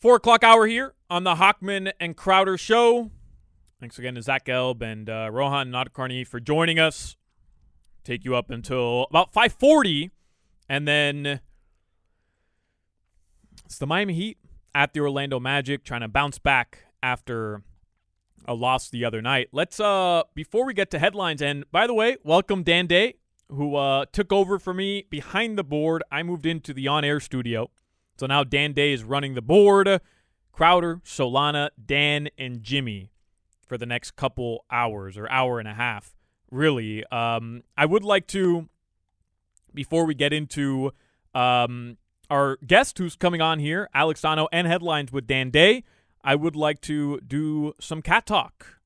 Four o'clock hour here on the Hochman and Crowder Show. Thanks again to Zach Gelb and uh, Rohan Nadkarni for joining us. Take you up until about 5:40, and then it's the Miami Heat at the Orlando Magic, trying to bounce back after a loss the other night. Let's uh before we get to headlines, and by the way, welcome Dan Day who uh, took over for me behind the board. I moved into the on air studio. So now Dan Day is running the board. Crowder, Solana, Dan, and Jimmy for the next couple hours or hour and a half, really. Um, I would like to, before we get into um, our guest who's coming on here, Alex and headlines with Dan Day, I would like to do some cat talk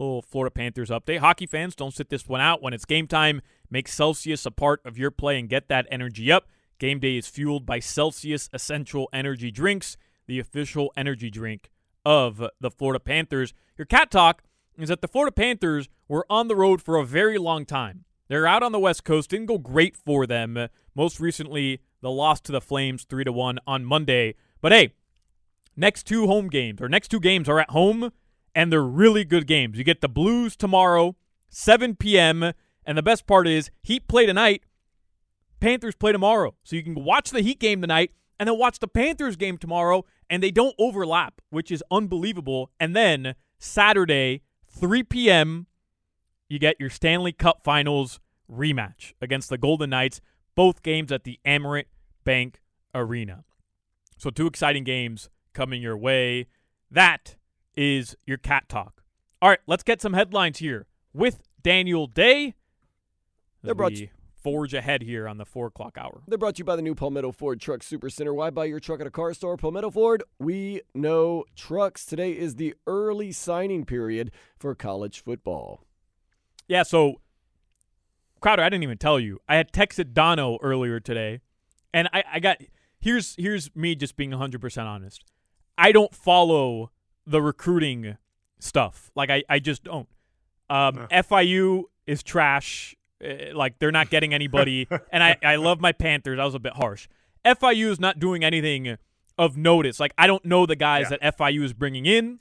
little Florida Panthers update. Hockey fans, don't sit this one out. When it's game time, make Celsius a part of your play and get that energy up. Game day is fueled by Celsius Essential Energy Drinks, the official energy drink of the Florida Panthers. Your cat talk is that the Florida Panthers were on the road for a very long time. They're out on the West Coast, didn't go great for them. Most recently, the loss to the Flames 3 to 1 on Monday. But hey, next two home games or next two games are at home and they're really good games. You get the Blues tomorrow, 7 p.m., and the best part is Heat play tonight, Panthers play tomorrow. So you can watch the Heat game tonight and then watch the Panthers game tomorrow, and they don't overlap, which is unbelievable. And then Saturday, 3 p.m., you get your Stanley Cup Finals rematch against the Golden Knights, both games at the Amerant Bank Arena. So, two exciting games coming your way. That is your cat talk. All right, let's get some headlines here with Daniel Day. They're brought you- forge ahead here on the four o'clock hour. They're brought to you by the new Palmetto Ford Truck Super Center. Why buy your truck at a car store? Palmetto Ford, we know trucks. Today is the early signing period for college football. Yeah, so Crowder, I didn't even tell you. I had texted Donno earlier today, and I, I got here's here's me just being 100% honest. I don't follow the recruiting stuff. Like I, I just don't. Um, FIU is trash. Uh, like they're not getting anybody, and I, I love my Panthers. I was a bit harsh. FIU is not doing anything of notice. Like I don't know the guys Yeah. that FIU is bringing in,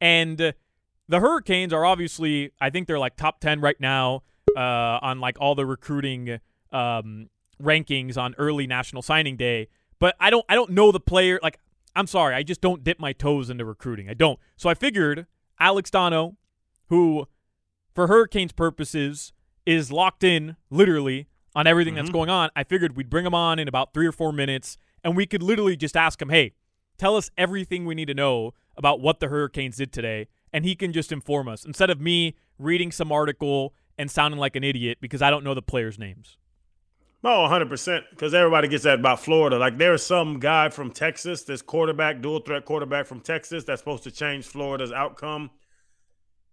and the Hurricanes are obviously. I think they're like top ten right now uh, on like all the recruiting um, rankings on early National Signing Day. But I don't I don't know the player. Like I'm sorry, I just don't dip my toes into recruiting. I don't. So I figured Alex Donno, who for Hurricanes purposes is locked in literally on everything that's mm-hmm. going on. I figured we'd bring him on in about three or four minutes, and we could literally just ask him, "Hey, tell us everything we need to know about what the Hurricanes did today," and he can just inform us instead of me reading some article and sounding like an idiot because I don't know the players' names. Oh, 100%. Because everybody gets that about Florida. Like, there's some guy from Texas, this quarterback, dual threat quarterback from Texas, that's supposed to change Florida's outcome.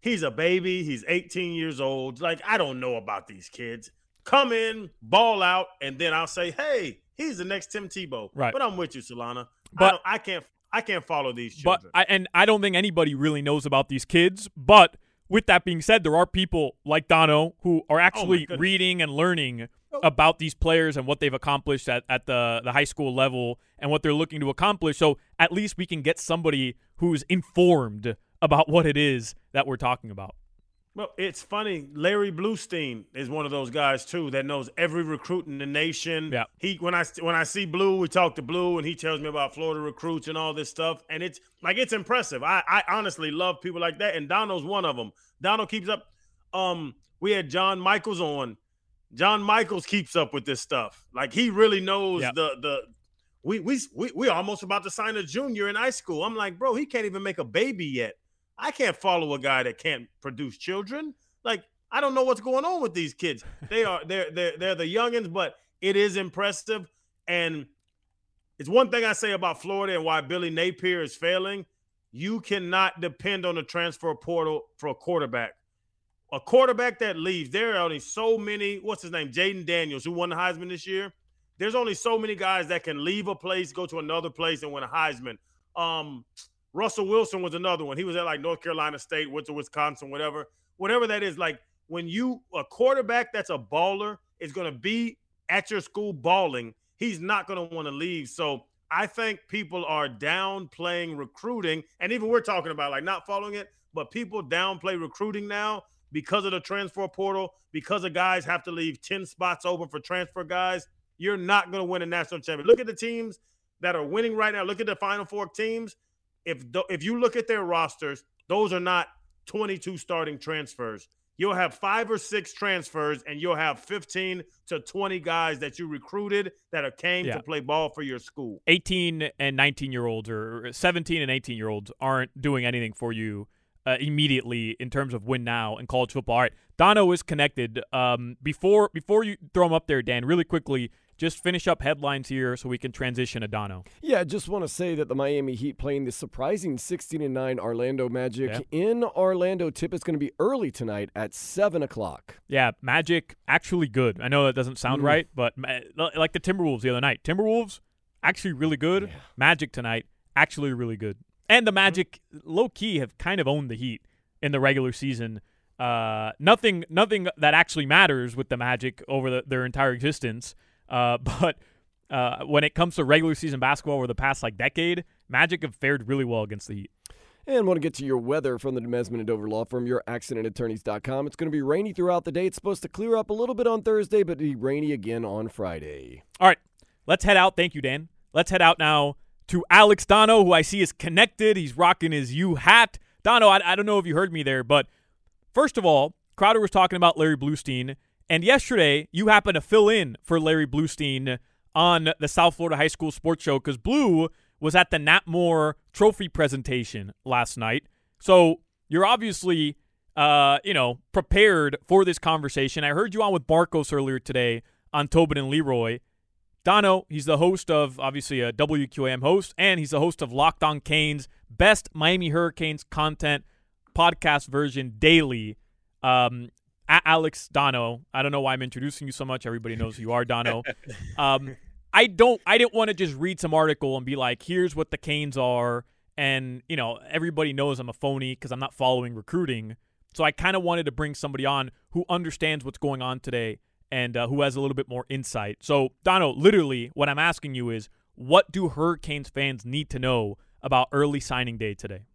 He's a baby. He's 18 years old. Like, I don't know about these kids. Come in, ball out, and then I'll say, hey, he's the next Tim Tebow. Right. But I'm with you, Solana. But- I, I can't. I can't follow these But. I, and I don't think anybody really knows about these kids. But with that being said, there are people like Donno who are oh actually goodness. reading and learning oh. about these players and what they've accomplished at, at the, the high school level and what they're looking to accomplish. So at least we can get somebody who's informed about what it is that we're talking about. Well, it's funny. Larry Blustein is one of those guys too that knows every recruit in the nation. Yeah. He when I when I see Blue, we talk to Blue, and he tells me about Florida recruits and all this stuff, and it's like it's impressive. I I honestly love people like that, and Donald's one of them. Donald keeps up. Um, we had John Michaels on. John Michaels keeps up with this stuff. Like he really knows Yep. the the. We we we we almost about to sign a junior in high school. I'm like, bro, he can't even make a baby yet. I can't follow a guy that can't produce children. Like, I don't know what's going on with these kids. They are they're they're they're the youngins, but it is impressive. And it's one thing I say about Florida and why Billy Napier is failing. You cannot depend on the transfer portal for a quarterback. A quarterback that leaves, there are only so many. What's his name? Jayden Daniels, who won the Heisman this year. There's only so many guys that can leave a place, go to another place, and win a Heisman. Um, Russell Wilson was another one. He was at like North Carolina State, went to Wisconsin, whatever, whatever that is. Like when you a quarterback that's a baller is going to be at your school balling, he's not going to want to leave. So I think people are downplaying recruiting, and even we're talking about like not following it, but people downplay recruiting now because of the transfer portal, because the guys have to leave ten spots open for transfer guys. You're not going to win a national championship. Look at the teams that are winning right now. Look at the Final Four teams if if you look at their rosters, those are not 22 starting transfers. You'll have five or six transfers, and you'll have 15 to 20 guys that you recruited that are came Yeah. to play ball for your school. 18 and 19 year olds or 17 and 18 year olds aren't doing anything for you uh, immediately in terms of win now in college football. All right, Donno is connected. Um, before before you throw him up there, Dan, really quickly, just finish up headlines here so we can transition to Donno. Yeah, I just want to say that the Miami Heat playing the surprising 16 and 9 Orlando Magic Yeah. in Orlando. Tip is going to be early tonight at 7 o'clock. Yeah, Magic actually good. I know that doesn't sound Mm. right, but like the Timberwolves the other night. Timberwolves actually really good. Magic tonight actually really good. And the Magic low key have kind of owned the Heat in the regular season. Uh, nothing nothing that actually matters with the Magic over the, their entire existence. Uh, but uh, when it comes to regular season basketball over the past like decade, Magic have fared really well against the Heat. And want to get to your weather from the Demesman and Dover Law Firm, your accidentattorneys.com. It's going to be rainy throughout the day. It's supposed to clear up a little bit on Thursday, but be rainy again on Friday. All right, let's head out. Thank you, Dan. Let's head out now to Alex Donno, who I see is connected. He's rocking his U hat. Donno, I, I don't know if you heard me there, but first of all, Crowder was talking about Larry Blustein, and yesterday you happened to fill in for Larry Blustein on the South Florida High School Sports Show because Blue was at the Nat Moore Trophy presentation last night. So you're obviously, uh, you know, prepared for this conversation. I heard you on with Marcos earlier today on Tobin and Leroy. Donno, he's the host of obviously a WQAM host, and he's the host of Locked On Canes, best Miami Hurricanes content podcast version daily. Um, at Alex Donno. I don't know why I'm introducing you so much. Everybody knows who you are, Donno. Um, I don't. I didn't want to just read some article and be like, "Here's what the Canes are," and you know, everybody knows I'm a phony because I'm not following recruiting. So I kind of wanted to bring somebody on who understands what's going on today and uh, who has a little bit more insight. So Donno, literally, what I'm asking you is, what do Hurricanes fans need to know about early signing day today?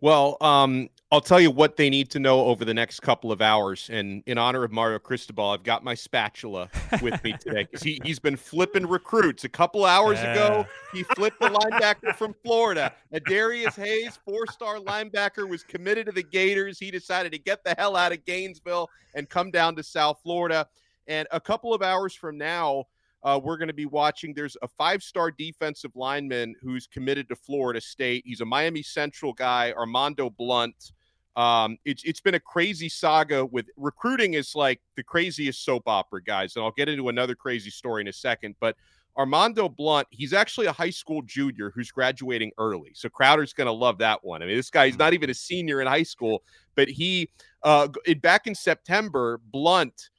Well, um, I'll tell you what they need to know over the next couple of hours. And in honor of Mario Cristobal, I've got my spatula with me today because he, he's been flipping recruits. A couple hours ago, he flipped the linebacker from Florida. Darius Hayes, four star linebacker, was committed to the Gators. He decided to get the hell out of Gainesville and come down to South Florida. And a couple of hours from now, uh, we're going to be watching. There's a five star defensive lineman who's committed to Florida State. He's a Miami Central guy, Armando Blunt. Um, it's it's been a crazy saga with recruiting is like the craziest soap opera, guys. And I'll get into another crazy story in a second. But Armando Blunt, he's actually a high school junior who's graduating early. So Crowder's going to love that one. I mean, this guy, he's not even a senior in high school, but he, uh, back in September, Blunt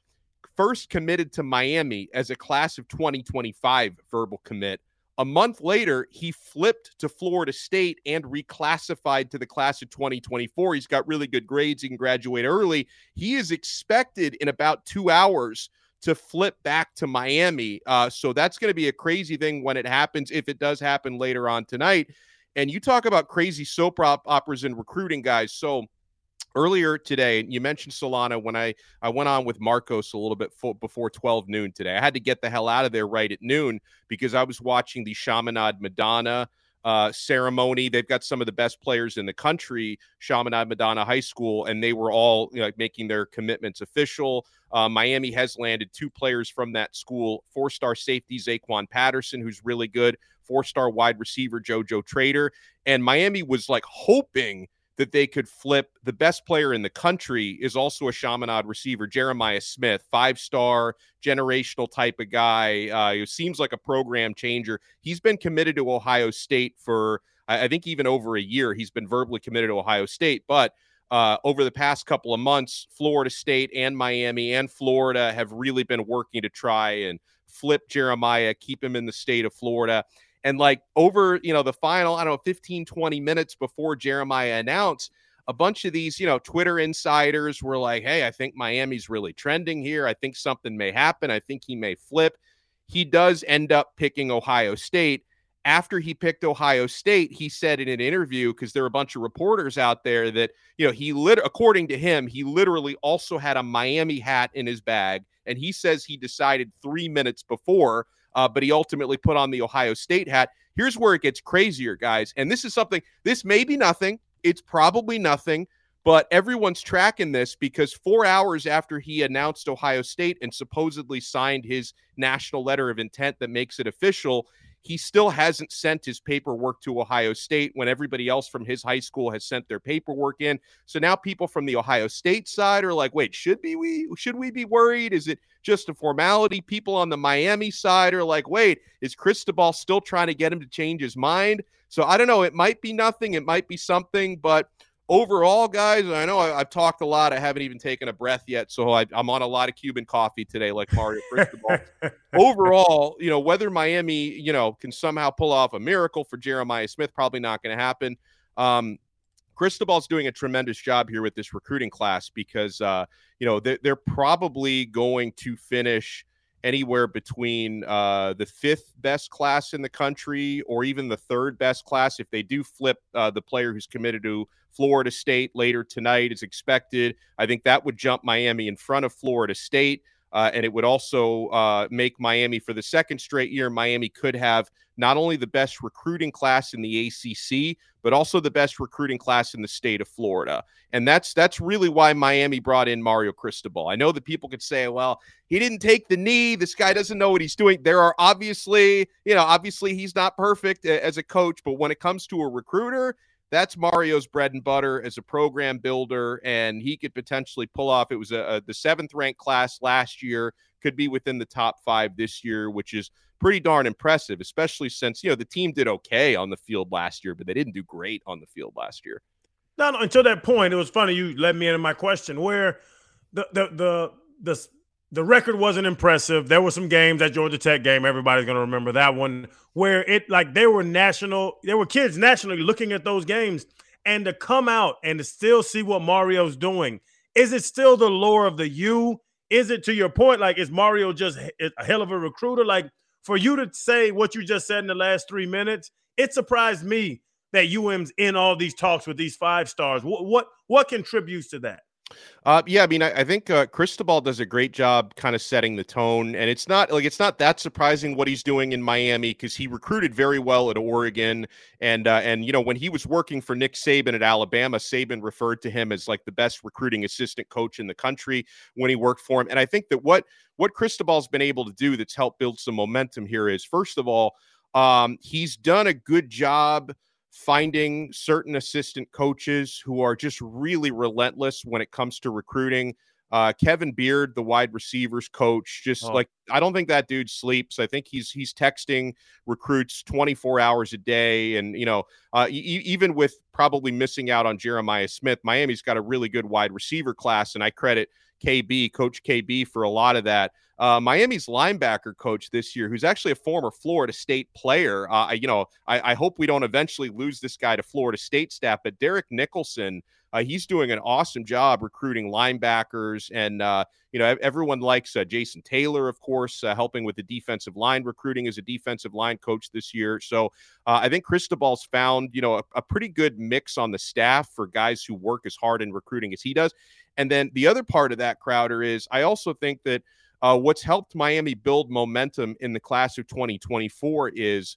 first committed to Miami as a class of 2025 verbal commit. A month later, he flipped to Florida State and reclassified to the class of 2024. He's got really good grades. He can graduate early. He is expected in about two hours to flip back to Miami. Uh, so that's going to be a crazy thing when it happens, if it does happen later on tonight. And you talk about crazy soap op- operas and recruiting, guys. So earlier today you mentioned solana when i i went on with marcos a little bit fo- before 12 noon today i had to get the hell out of there right at noon because i was watching the Chaminade Madonna uh, ceremony. They've got some of the best players in the country, Chaminade Madonna High School, and they were all you know, making their commitments official. Uh, Miami has landed two players from that school four star safety Zaquan Patterson, who's really good, four star wide receiver JoJo Trader. And Miami was like hoping that they could flip. The best player in the country is also a Chaminade receiver, Jeremiah Smith, five star generational type of guy. Uh, who seems like a program changer. He's been committed to Ohio State for, I think, even over a year. He's been verbally committed to Ohio State, but. Uh, over the past couple of months, Florida State and Miami and Florida have really been working to try and flip Jeremiah, keep him in the state of Florida. And like over, you know, the final, I don't know, 15, 20 minutes before Jeremiah announced, a bunch of these, you know, Twitter insiders were like, hey, I think Miami's really trending here. I think something may happen. I think he may flip. He does end up picking Ohio State. After he picked Ohio State, he said in an interview, because there are a bunch of reporters out there that, you know, he lit, according to him, he literally also had a Miami hat in his bag. And he says he decided three minutes before uh, but he ultimately put on the Ohio State hat. Here's where it gets crazier, guys. And this is something, this may be nothing. It's probably nothing, but everyone's tracking this because four hours after he announced Ohio State and supposedly signed his national letter of intent that makes it official, he still hasn't sent his paperwork to Ohio State when everybody else from his high school has sent their paperwork in. So now people from the Ohio State side are like, "Wait, should be we should we be worried? Is it just a formality?" People on the Miami side are like, "Wait, is Cristobal still trying to get him to change his mind?" So I don't know, it might be nothing, it might be something, but overall, guys, I know I, have talked a lot. I haven't even taken a breath yet, so I, am on a lot of Cuban coffee today, like Mario Cristobal. overall, you know, whether Miami, you know, can somehow pull off a miracle for Jeremiah Smith, probably not going to happen. Um, Cristobal's doing a tremendous job here with this recruiting class because, uh, you know, they're, they're probably going to finish anywhere between uh, the fifth best class in the country or even the third best class if they do flip uh, the player who's committed to Florida State later tonight is expected. I think that would jump Miami in front of Florida State. Uh, and it would also uh, make Miami for the second straight year. Miami could have not only the best recruiting class in the ACC, but also the best recruiting class in the state of Florida. And that's that's really why Miami brought in Mario Cristobal. I know that people could say, well, he didn't take the knee. This guy doesn't know what he's doing. There are obviously, you know, obviously he's not perfect as a coach, but when it comes to a recruiter, that's Mario's bread and butter as a program builder, and he could potentially pull off. It was a, a, the seventh ranked class last year, could be within the top five this year, which is pretty darn impressive, especially since you know the team did okay on the field last year, but they didn't do great on the field last year. No, no until that point, it was funny. You led me into my question where the the the the the record wasn't impressive. There were some games that Georgia Tech game. Everybody's going to remember that one where it like there were national, there were kids nationally looking at those games and to come out and to still see what Mario's doing. Is it still the lore of the U? Is it to your point? Like, is Mario just a hell of a recruiter? Like, for you to say what you just said in the last three minutes, it surprised me that UM's in all these talks with these five stars. What what, what contributes to that? Uh, yeah, I mean, I, I think uh, Cristobal does a great job kind of setting the tone, and it's not like it's not that surprising what he's doing in Miami because he recruited very well at Oregon, and uh, and you know when he was working for Nick Saban at Alabama, Saban referred to him as like the best recruiting assistant coach in the country when he worked for him, and I think that what what Cristobal's been able to do that's helped build some momentum here is first of all, um, he's done a good job finding certain assistant coaches who are just really relentless when it comes to recruiting. Uh, Kevin Beard, the wide receivers coach, just oh. like I don't think that dude sleeps. I think he's he's texting recruits 24 hours a day, and you know, uh, e- even with probably missing out on Jeremiah Smith, Miami's got a really good wide receiver class, and I credit KB, Coach KB, for a lot of that. Uh, Miami's linebacker coach this year, who's actually a former Florida State player. Uh, you know, I, I, hope we don't eventually lose this guy to Florida State staff, but Derek Nicholson uh, he's doing an awesome job recruiting linebackers. And, uh, you know, everyone likes uh, Jason Taylor, of course, uh, helping with the defensive line recruiting as a defensive line coach this year. So uh, I think Cristobal's found, you know, a, a pretty good mix on the staff for guys who work as hard in recruiting as he does. And then the other part of that, Crowder, is I also think that uh, what's helped Miami build momentum in the class of 2024 is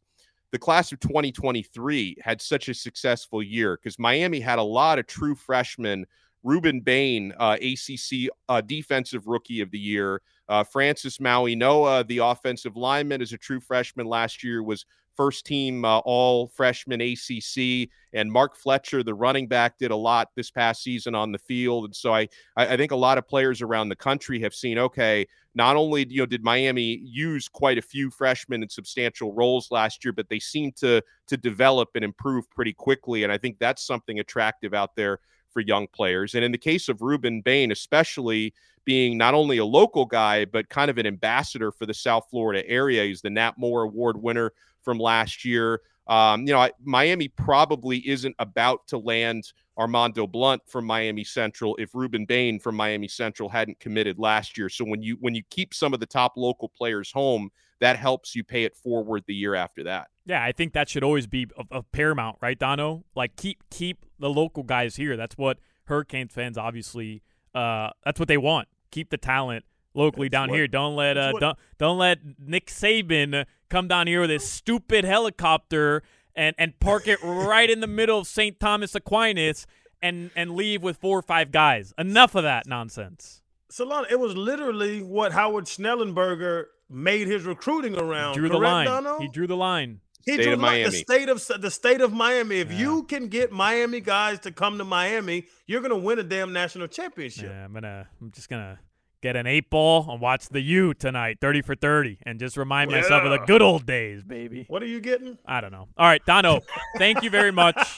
the class of 2023 had such a successful year because Miami had a lot of true freshmen. Rueben Bain, uh, ACC uh, Defensive Rookie of the Year. Uh, Francis Mauigoa, the offensive lineman, as a true freshman last year, was first team uh, all freshman ACC. And Mark Fletcher, the running back, did a lot this past season on the field. And so I, I think a lot of players around the country have seen, okay, not only you know did Miami use quite a few freshmen in substantial roles last year, but they seem to to develop and improve pretty quickly. And I think that's something attractive out there for young players. And in the case of Rueben Bain, especially being not only a local guy, but kind of an ambassador for the South Florida area. He's the Nat Moore Award winner from last year. Um, you know, Miami probably isn't about to land Armando Blunt from Miami Central if Rueben Bain from Miami Central hadn't committed last year. So when you when you keep some of the top local players home, that helps you pay it forward the year after that. Yeah, I think that should always be a, a paramount, right, Donno? Like keep keep the local guys here. That's what Hurricanes fans obviously uh, that's what they want. Keep the talent locally that's down what, here. Don't let uh, what, don't don't let Nick Saban come down here with his stupid helicopter and and park it right in the middle of St. Thomas Aquinas and and leave with four or five guys. Enough of that nonsense. Solana, it was literally what Howard Schnellenberger made his recruiting around. He drew correct, the line. Donno? He drew the line. He state drew of Miami. the state of the state of Miami. If yeah. you can get Miami guys to come to Miami, you're gonna win a damn national championship. Yeah, I'm gonna. I'm just gonna get an eight ball and watch the U tonight, 30 for 30, and just remind yeah. myself of the good old days, baby. What are you getting? I don't know. All right, Donno, thank you very much.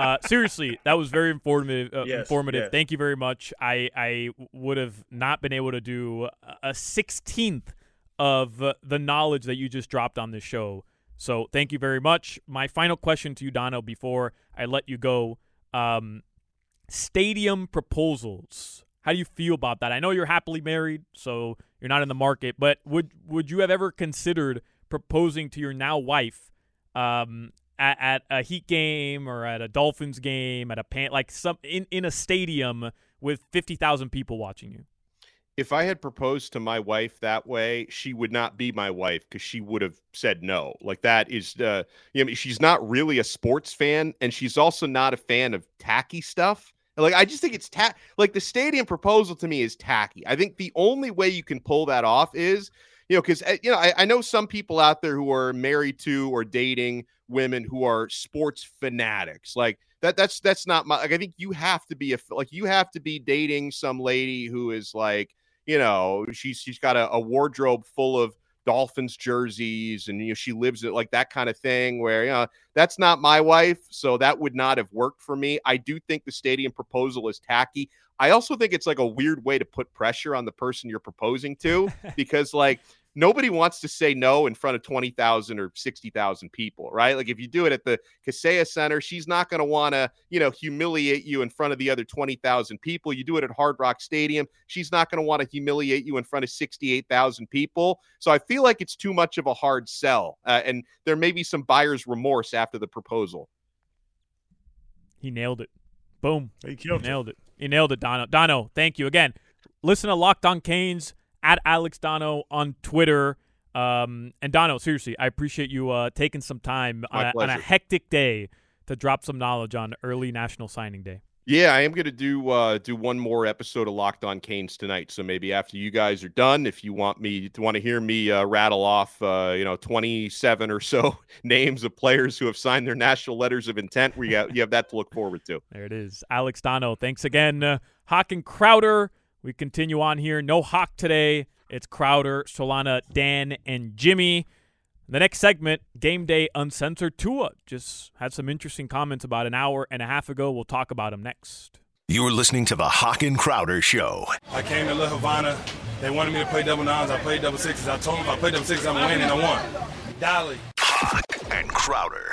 Uh, seriously, that was very informative. Uh, yes, informative. Yes. Thank you very much. I I would have not been able to do a sixteenth of uh, the knowledge that you just dropped on this show. So thank you very much. My final question to you, Donno, before I let you go: um, stadium proposals. How do you feel about that? I know you're happily married, so you're not in the market, but would would you have ever considered proposing to your now wife um, at, at, a Heat game or at a Dolphins game, at a pan like some in, in a stadium with fifty thousand people watching you? If I had proposed to my wife that way, she would not be my wife because she would have said no. Like that is the uh, you know she's not really a sports fan, and she's also not a fan of tacky stuff. Like I just think it's ta- like the stadium proposal to me is tacky. I think the only way you can pull that off is you know because eh, you know I, I know some people out there who are married to or dating women who are sports fanatics. Like that that's that's not my like I think you have to be a like you have to be dating some lady who is like you know she's she's got a, a wardrobe full of Dolphins jerseys and you know she lives it like that kind of thing where you know that's not my wife so that would not have worked for me. I do think the stadium proposal is tacky. I also think it's like a weird way to put pressure on the person you're proposing to because like nobody wants to say no in front of 20,000 or 60,000 people, right? Like if you do it at the Kaseya Center, she's not going to want to, you know, humiliate you in front of the other 20,000 people. You do it at Hard Rock Stadium, she's not going to want to humiliate you in front of 68,000 people. So I feel like it's too much of a hard sell. Uh, and there may be some buyer's remorse after the proposal. He nailed it. Boom. He, he nailed it. it. He nailed it, Donno. Donno, thank you again. Listen to Locked On Canes at Alex Donno on Twitter. Um, and Donno, seriously, I appreciate you uh, taking some time on a, on a, hectic day to drop some knowledge on early National Signing Day. Yeah, I am going to do uh, do one more episode of Locked On Canes tonight. So maybe after you guys are done, if you want me to want to hear me uh, rattle off, uh, you know, twenty seven or so names of players who have signed their national letters of intent, we have, you have that to look forward to. There it is, Alex Donno. Thanks again, uh, Hawk and Crowder. We continue on here. No Hawk today. It's Crowder, Solana, Dan, and Jimmy. The next segment, Game Day Uncensored Tua, just had some interesting comments about an hour and a half ago. We'll talk about him next. You're listening to the Hawk and Crowder Show. I came to La Havana. They wanted me to play double nines. I played double sixes. I told them if I played double sixes, I'm winning. And I won. Dolly. Hawk and Crowder.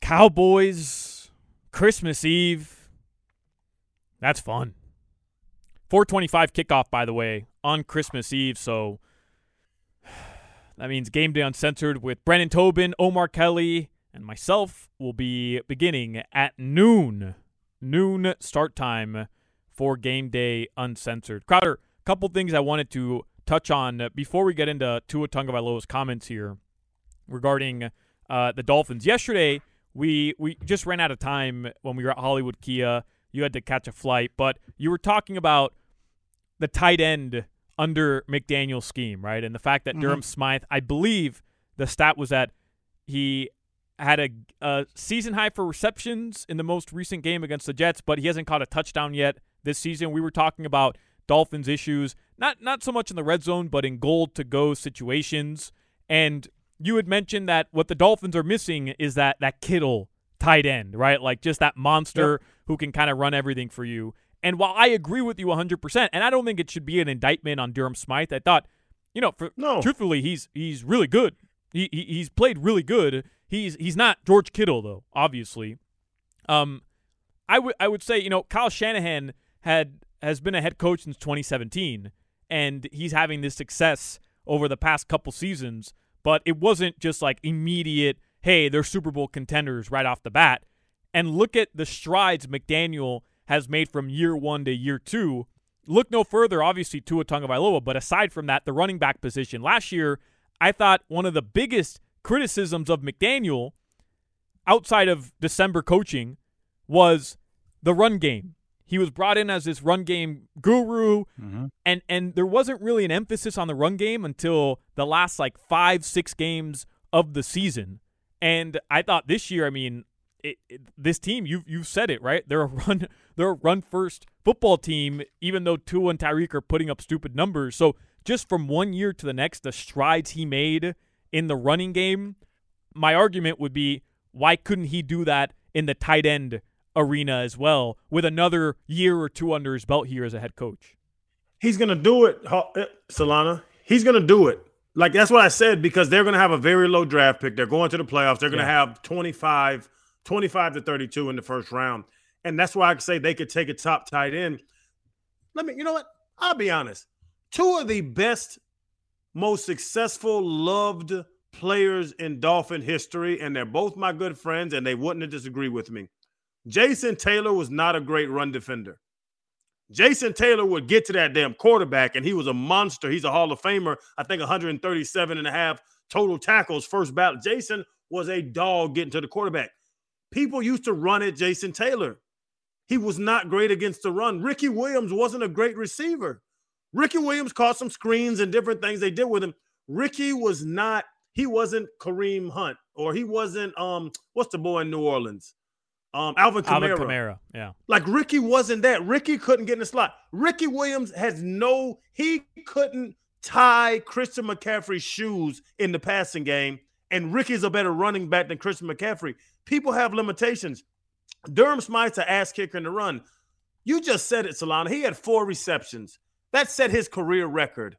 Cowboys, Christmas Eve. That's fun. 425 kickoff, by the way, on Christmas Eve. So that means Game Day Uncensored with Brennan Tobin, Omar Kelly, and myself will be beginning at noon. Noon start time for Game Day Uncensored. Crowder, a couple things I wanted to touch on before we get into Tua Tagovailoa's comments here regarding uh, the Dolphins. Yesterday, we we just ran out of time when we were at Hollywood Kia. You had to catch a flight, but you were talking about the tight end under McDaniel's scheme, right? And the fact that Mhm. Durham Smythe, I believe the stat was that he had a, a season high for receptions in the most recent game against the Jets, but he hasn't caught a touchdown yet this season. We were talking about Dolphins issues, not not so much in the red zone, but in goal to go situations. And you had mentioned that what the Dolphins are missing is that that Kittle tight end, right? Like just that monster who can kind of run everything for you. And while I agree with you 100%, and I don't think it should be an indictment on Durham Smythe, I thought, you know, for, truthfully, he's he's really good. He, he he's played really good. He's he's not George Kittle though, obviously. Um, I would I would say you know Kyle Shanahan had has been a head coach since 2017, and he's having this success over the past couple seasons. But it wasn't just like immediate. Hey, they're Super Bowl contenders right off the bat. And look at the strides McDaniel has made from year one to year two. Look no further, obviously, to Tua Tagovailoa, but aside from that, the running back position. Last year, I thought one of the biggest criticisms of McDaniel outside of December coaching was the run game. He was brought in as this run game guru, mm-hmm. and and there wasn't really an emphasis on the run game until the last like five six games of the season. And I thought this year, I mean, it, it, this team, you've you've said it right. They're a run they're a run first football team, even though Tua and Tyreek are putting up stupid numbers. So just from one year to the next, the strides he made in the running game, my argument would be why couldn't he do that in the tight end arena as well with another year or two under his belt here as a head coach? He's gonna do it, eh, Solana. He's gonna do it. Like that's what I said because they're gonna have a very low draft pick. They're going to the playoffs. They're gonna Yeah. have 25, 25 to 32 in the first round. And that's why I could say they could take a top tight end. Let me, you know what? I'll be honest. Two of the best, most successful, loved players in Dolphin history, and they're both my good friends, and they wouldn't disagree with me. Jason Taylor was not a great run defender. Jason Taylor would get to that damn quarterback, and he was a monster. He's a Hall of Famer. I think 137 and a half total tackles, first battle. Jason was a dog getting to the quarterback. People used to run at Jason Taylor. He was not great against the run. Ricky Williams wasn't a great receiver. Ricky Williams caught some screens and different things they did with him. Ricky was not, he wasn't Kareem Hunt or he wasn't um what's the boy in New Orleans? Um Alvin Kamara. Alvin Kamara, yeah. Like Ricky wasn't that. Ricky couldn't get in the slot. Ricky Williams has no, he couldn't tie Christian McCaffrey's shoes in the passing game. And Ricky's a better running back than Christian McCaffrey. People have limitations. Durham Smythe's an ass kicker in the run. You just said it, Solana. He had four receptions. That set his career record.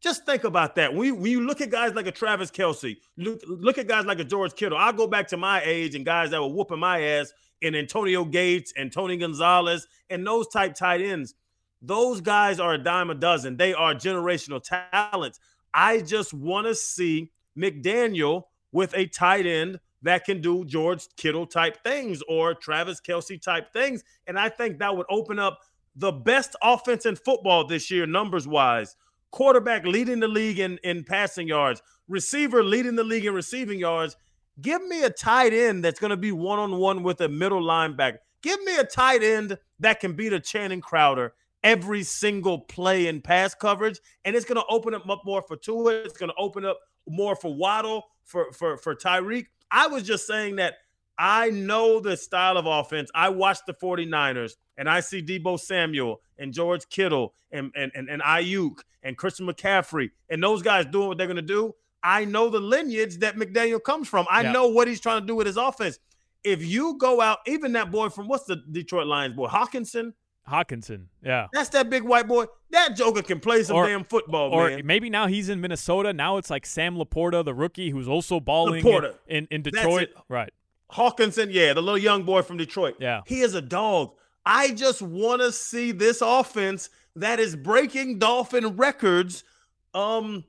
Just think about that. When you, when you look at guys like a Travis Kelce, look, look at guys like a George Kittle. I'll go back to my age and guys that were whooping my ass and Antonio Gates and Tony Gonzalez and those type tight ends. Those guys are a dime a dozen. They are generational talents. I just want to see McDaniel with a tight end that can do George Kittle type things or Travis Kelce type things. And I think that would open up the best offense in football this year, numbers wise. Quarterback leading the league in, in passing yards, receiver leading the league in receiving yards. Give me a tight end that's going to be one on one with a middle linebacker. Give me a tight end that can beat a Channing Crowder every single play in pass coverage. And it's going to open up more for Tua. It's going to open up more for Waddle, for, for, for Tyreek. I was just saying that I know the style of offense. I watched the 49ers and I see Deebo Samuel and George Kittle and, and, and, and Aiyuk and Christian McCaffrey and those guys doing what they're going to do. I know the lineage that McDaniel comes from. I know what he's trying to do with his offense. If you go out, even that boy from what's the Detroit Lions boy, Hockenson. Hockenson, yeah, that's that big white boy. That Joker can play some or, damn football, man. or man. maybe now he's in Minnesota. Now it's like Sam LaPorta, the rookie, who's also balling in, in, in Detroit. Right, Hockenson, yeah, the little young boy from Detroit. Yeah, he is a dog. I just want to see this offense that is breaking Dolphin records. Um,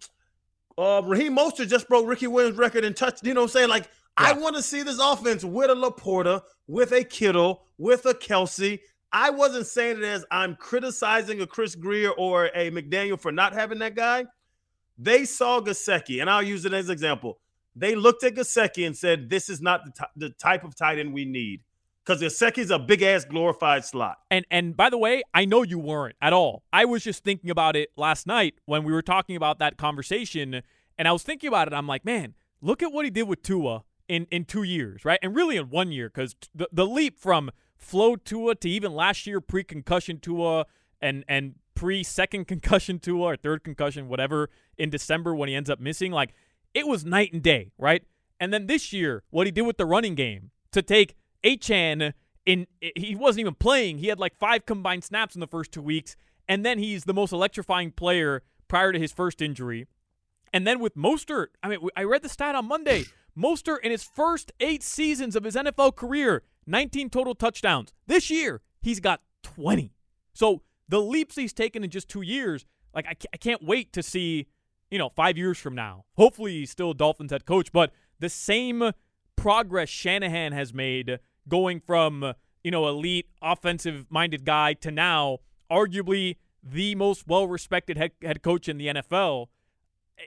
uh, Raheem Mostert just broke Ricky Williams' record in touch. You know what I'm saying? Like, yeah. I want to see this offense with a LaPorta, with a Kittle, with a Kelce. I wasn't saying it as I'm criticizing a Chris Grier or a McDaniel for not having that guy. They saw Gesicki, and I'll use it as an example. They looked at Gesicki and said, "This is not the, t- the type of tight end we need." Because Gesicki's a big ass glorified slot. And and by the way, I know you weren't at all. I was just thinking about it last night when we were talking about that conversation, and I was thinking about it. I'm like, man, look at what he did with Tua in in two years, right? And really in one year, because the the leap from flow Tua to even last year pre concussion Tua and and pre second concussion Tua or third concussion whatever in December when he ends up missing like it was night and day right and then this year what he did with the running game to take Achane in he wasn't even playing he had like five combined snaps in the first two weeks and then he's the most electrifying player prior to his first injury and then with Mostert I mean I read the stat on Monday Mostert in his first eight seasons of his NFL career 19 total touchdowns. This year, he's got 20. So the leaps he's taken in just two years, like I, I can't wait to see, you know, five years from now. Hopefully, he's still Dolphins head coach, but the same progress Shanahan has made going from, you know, elite offensive minded guy to now arguably the most well respected head, head coach in the NFL.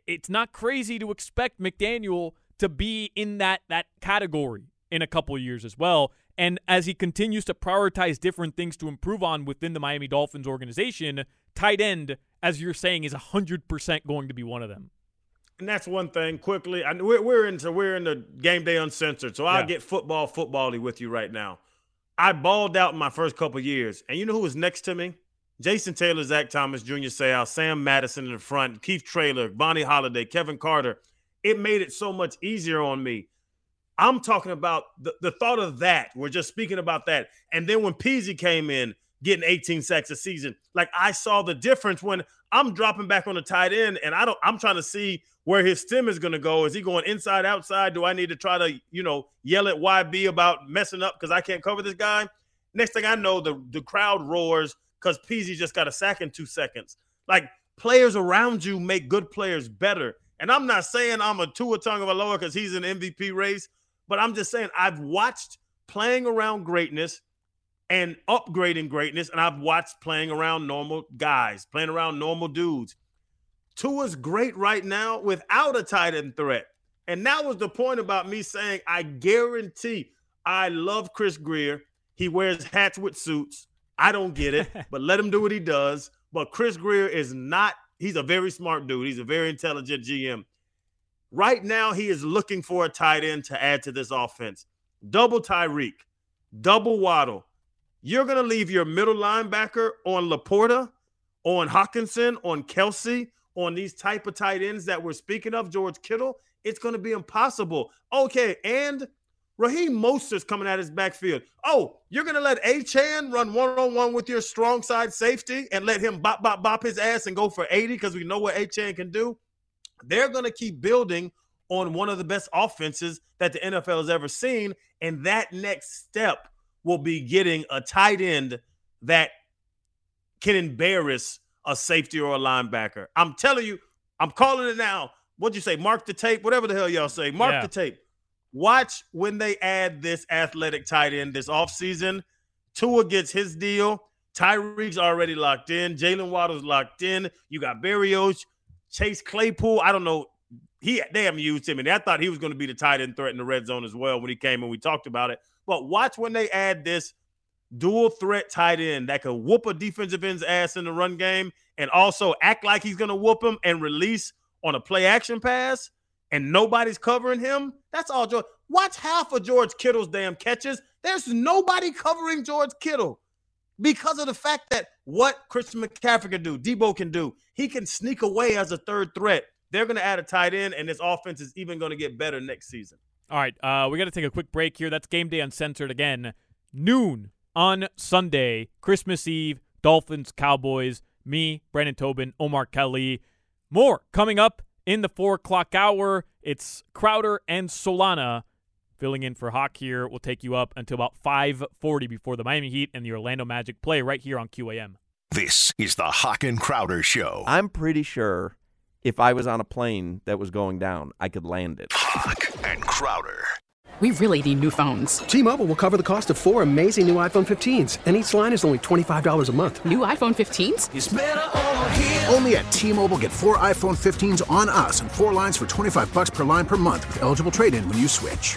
It's not crazy to expect McDaniel to be in that that category in a couple years as well. And as he continues to prioritize different things to improve on within the Miami Dolphins organization, tight end, as you're saying, is 100% going to be one of them. And that's one thing. Quickly, I, we're, we're into we're in the game day uncensored, so I'll yeah. get football footbally with you right now. I balled out in my first couple years, and you know who was next to me? Jason Taylor, Zach Thomas, Junior Seau, Sam Madison in the front, Keith Traylor, Vonnie Holliday, Kevin Carter. It made it so much easier on me I'm talking about the, the thought of that. We're just speaking about that. And then when Peasy came in, getting 18 sacks a season, like I saw the difference when I'm dropping back on the tight end and I don't I'm trying to see where his stem is going to go. Is he going inside, outside? Do I need to try to, you know, yell at YB about messing up because I can't cover this guy? Next thing I know, the, the crowd roars because Peasy just got a sack in two seconds. Like players around you make good players better. And I'm not saying I'm a Tua Tagovailoa because he's an MVP race, but I'm just saying, I've watched playing around greatness and upgrading greatness. And I've watched playing around normal guys, playing around normal dudes. Tua's great right now without a tight end threat. And that was the point about me saying, I guarantee I love Chris Grier. He wears hats with suits. I don't get it, but let him do what he does. But Chris Grier is not, he's a very smart dude. He's a very intelligent GM. Right now, he is looking for a tight end to add to this offense. Double Tyreek, double Waddle. You're going to leave your middle linebacker on Laporta, on Hockenson, on Kelce, on these type of tight ends that we're speaking of, George Kittle. It's going to be impossible. Okay, and Raheem Mostert's coming at his backfield. Oh, you're going to let Achane run one on one with your strong side safety and let him bop, bop, bop his ass and go for 80 because we know what Achane can do? They're going to keep building on one of the best offenses that the NFL has ever seen. And that next step will be getting a tight end that can embarrass a safety or a linebacker. I'm telling you, I'm calling it now. What'd you say? Mark the tape, whatever the hell y'all say. Mark Yeah. the tape. Watch when they add this athletic tight end this offseason. Tua gets his deal. Tyreek's already locked in. Jaylen Waddle's locked in. You got Berrios, Chase Claypool. I don't know. He they haven't used him, and I thought he was going to be the tight end threat in the red zone as well when he came and we talked about it. But watch when they add this dual threat tight end that could whoop a defensive end's ass in the run game and also act like he's going to whoop him and release on a play action pass and nobody's covering him. That's all George. Watch half of George Kittle's damn catches. There's nobody covering George Kittle because of the fact that what Christian McCaffrey can do, Deebo can do, he can sneak away as a third threat. They're going to add a tight end, and this offense is even going to get better next season. All right, uh, we got to take a quick break here. That's Game Day Uncensored again. Noon on Sunday, Christmas Eve, Dolphins, Cowboys, me, Brandon Tobin, Omar Kelly. More coming up in the four o'clock hour. It's Crowder and Solana filling in for Hawk here. We'll take you up until about 5.40 before the Miami Heat and the Orlando Magic play right here on QAM. This is the Hawk and Crowder Show. I'm pretty sure if I was on a plane that was going down, I could land it. Hawk and Crowder. We really need new phones. T-Mobile will cover the cost of four amazing new iPhone 15s, and each line is only $25 a month. New iPhone 15s? Only at T-Mobile get four iPhone 15s on us and four lines for 25 bucks per line per month with eligible trade-in when you switch.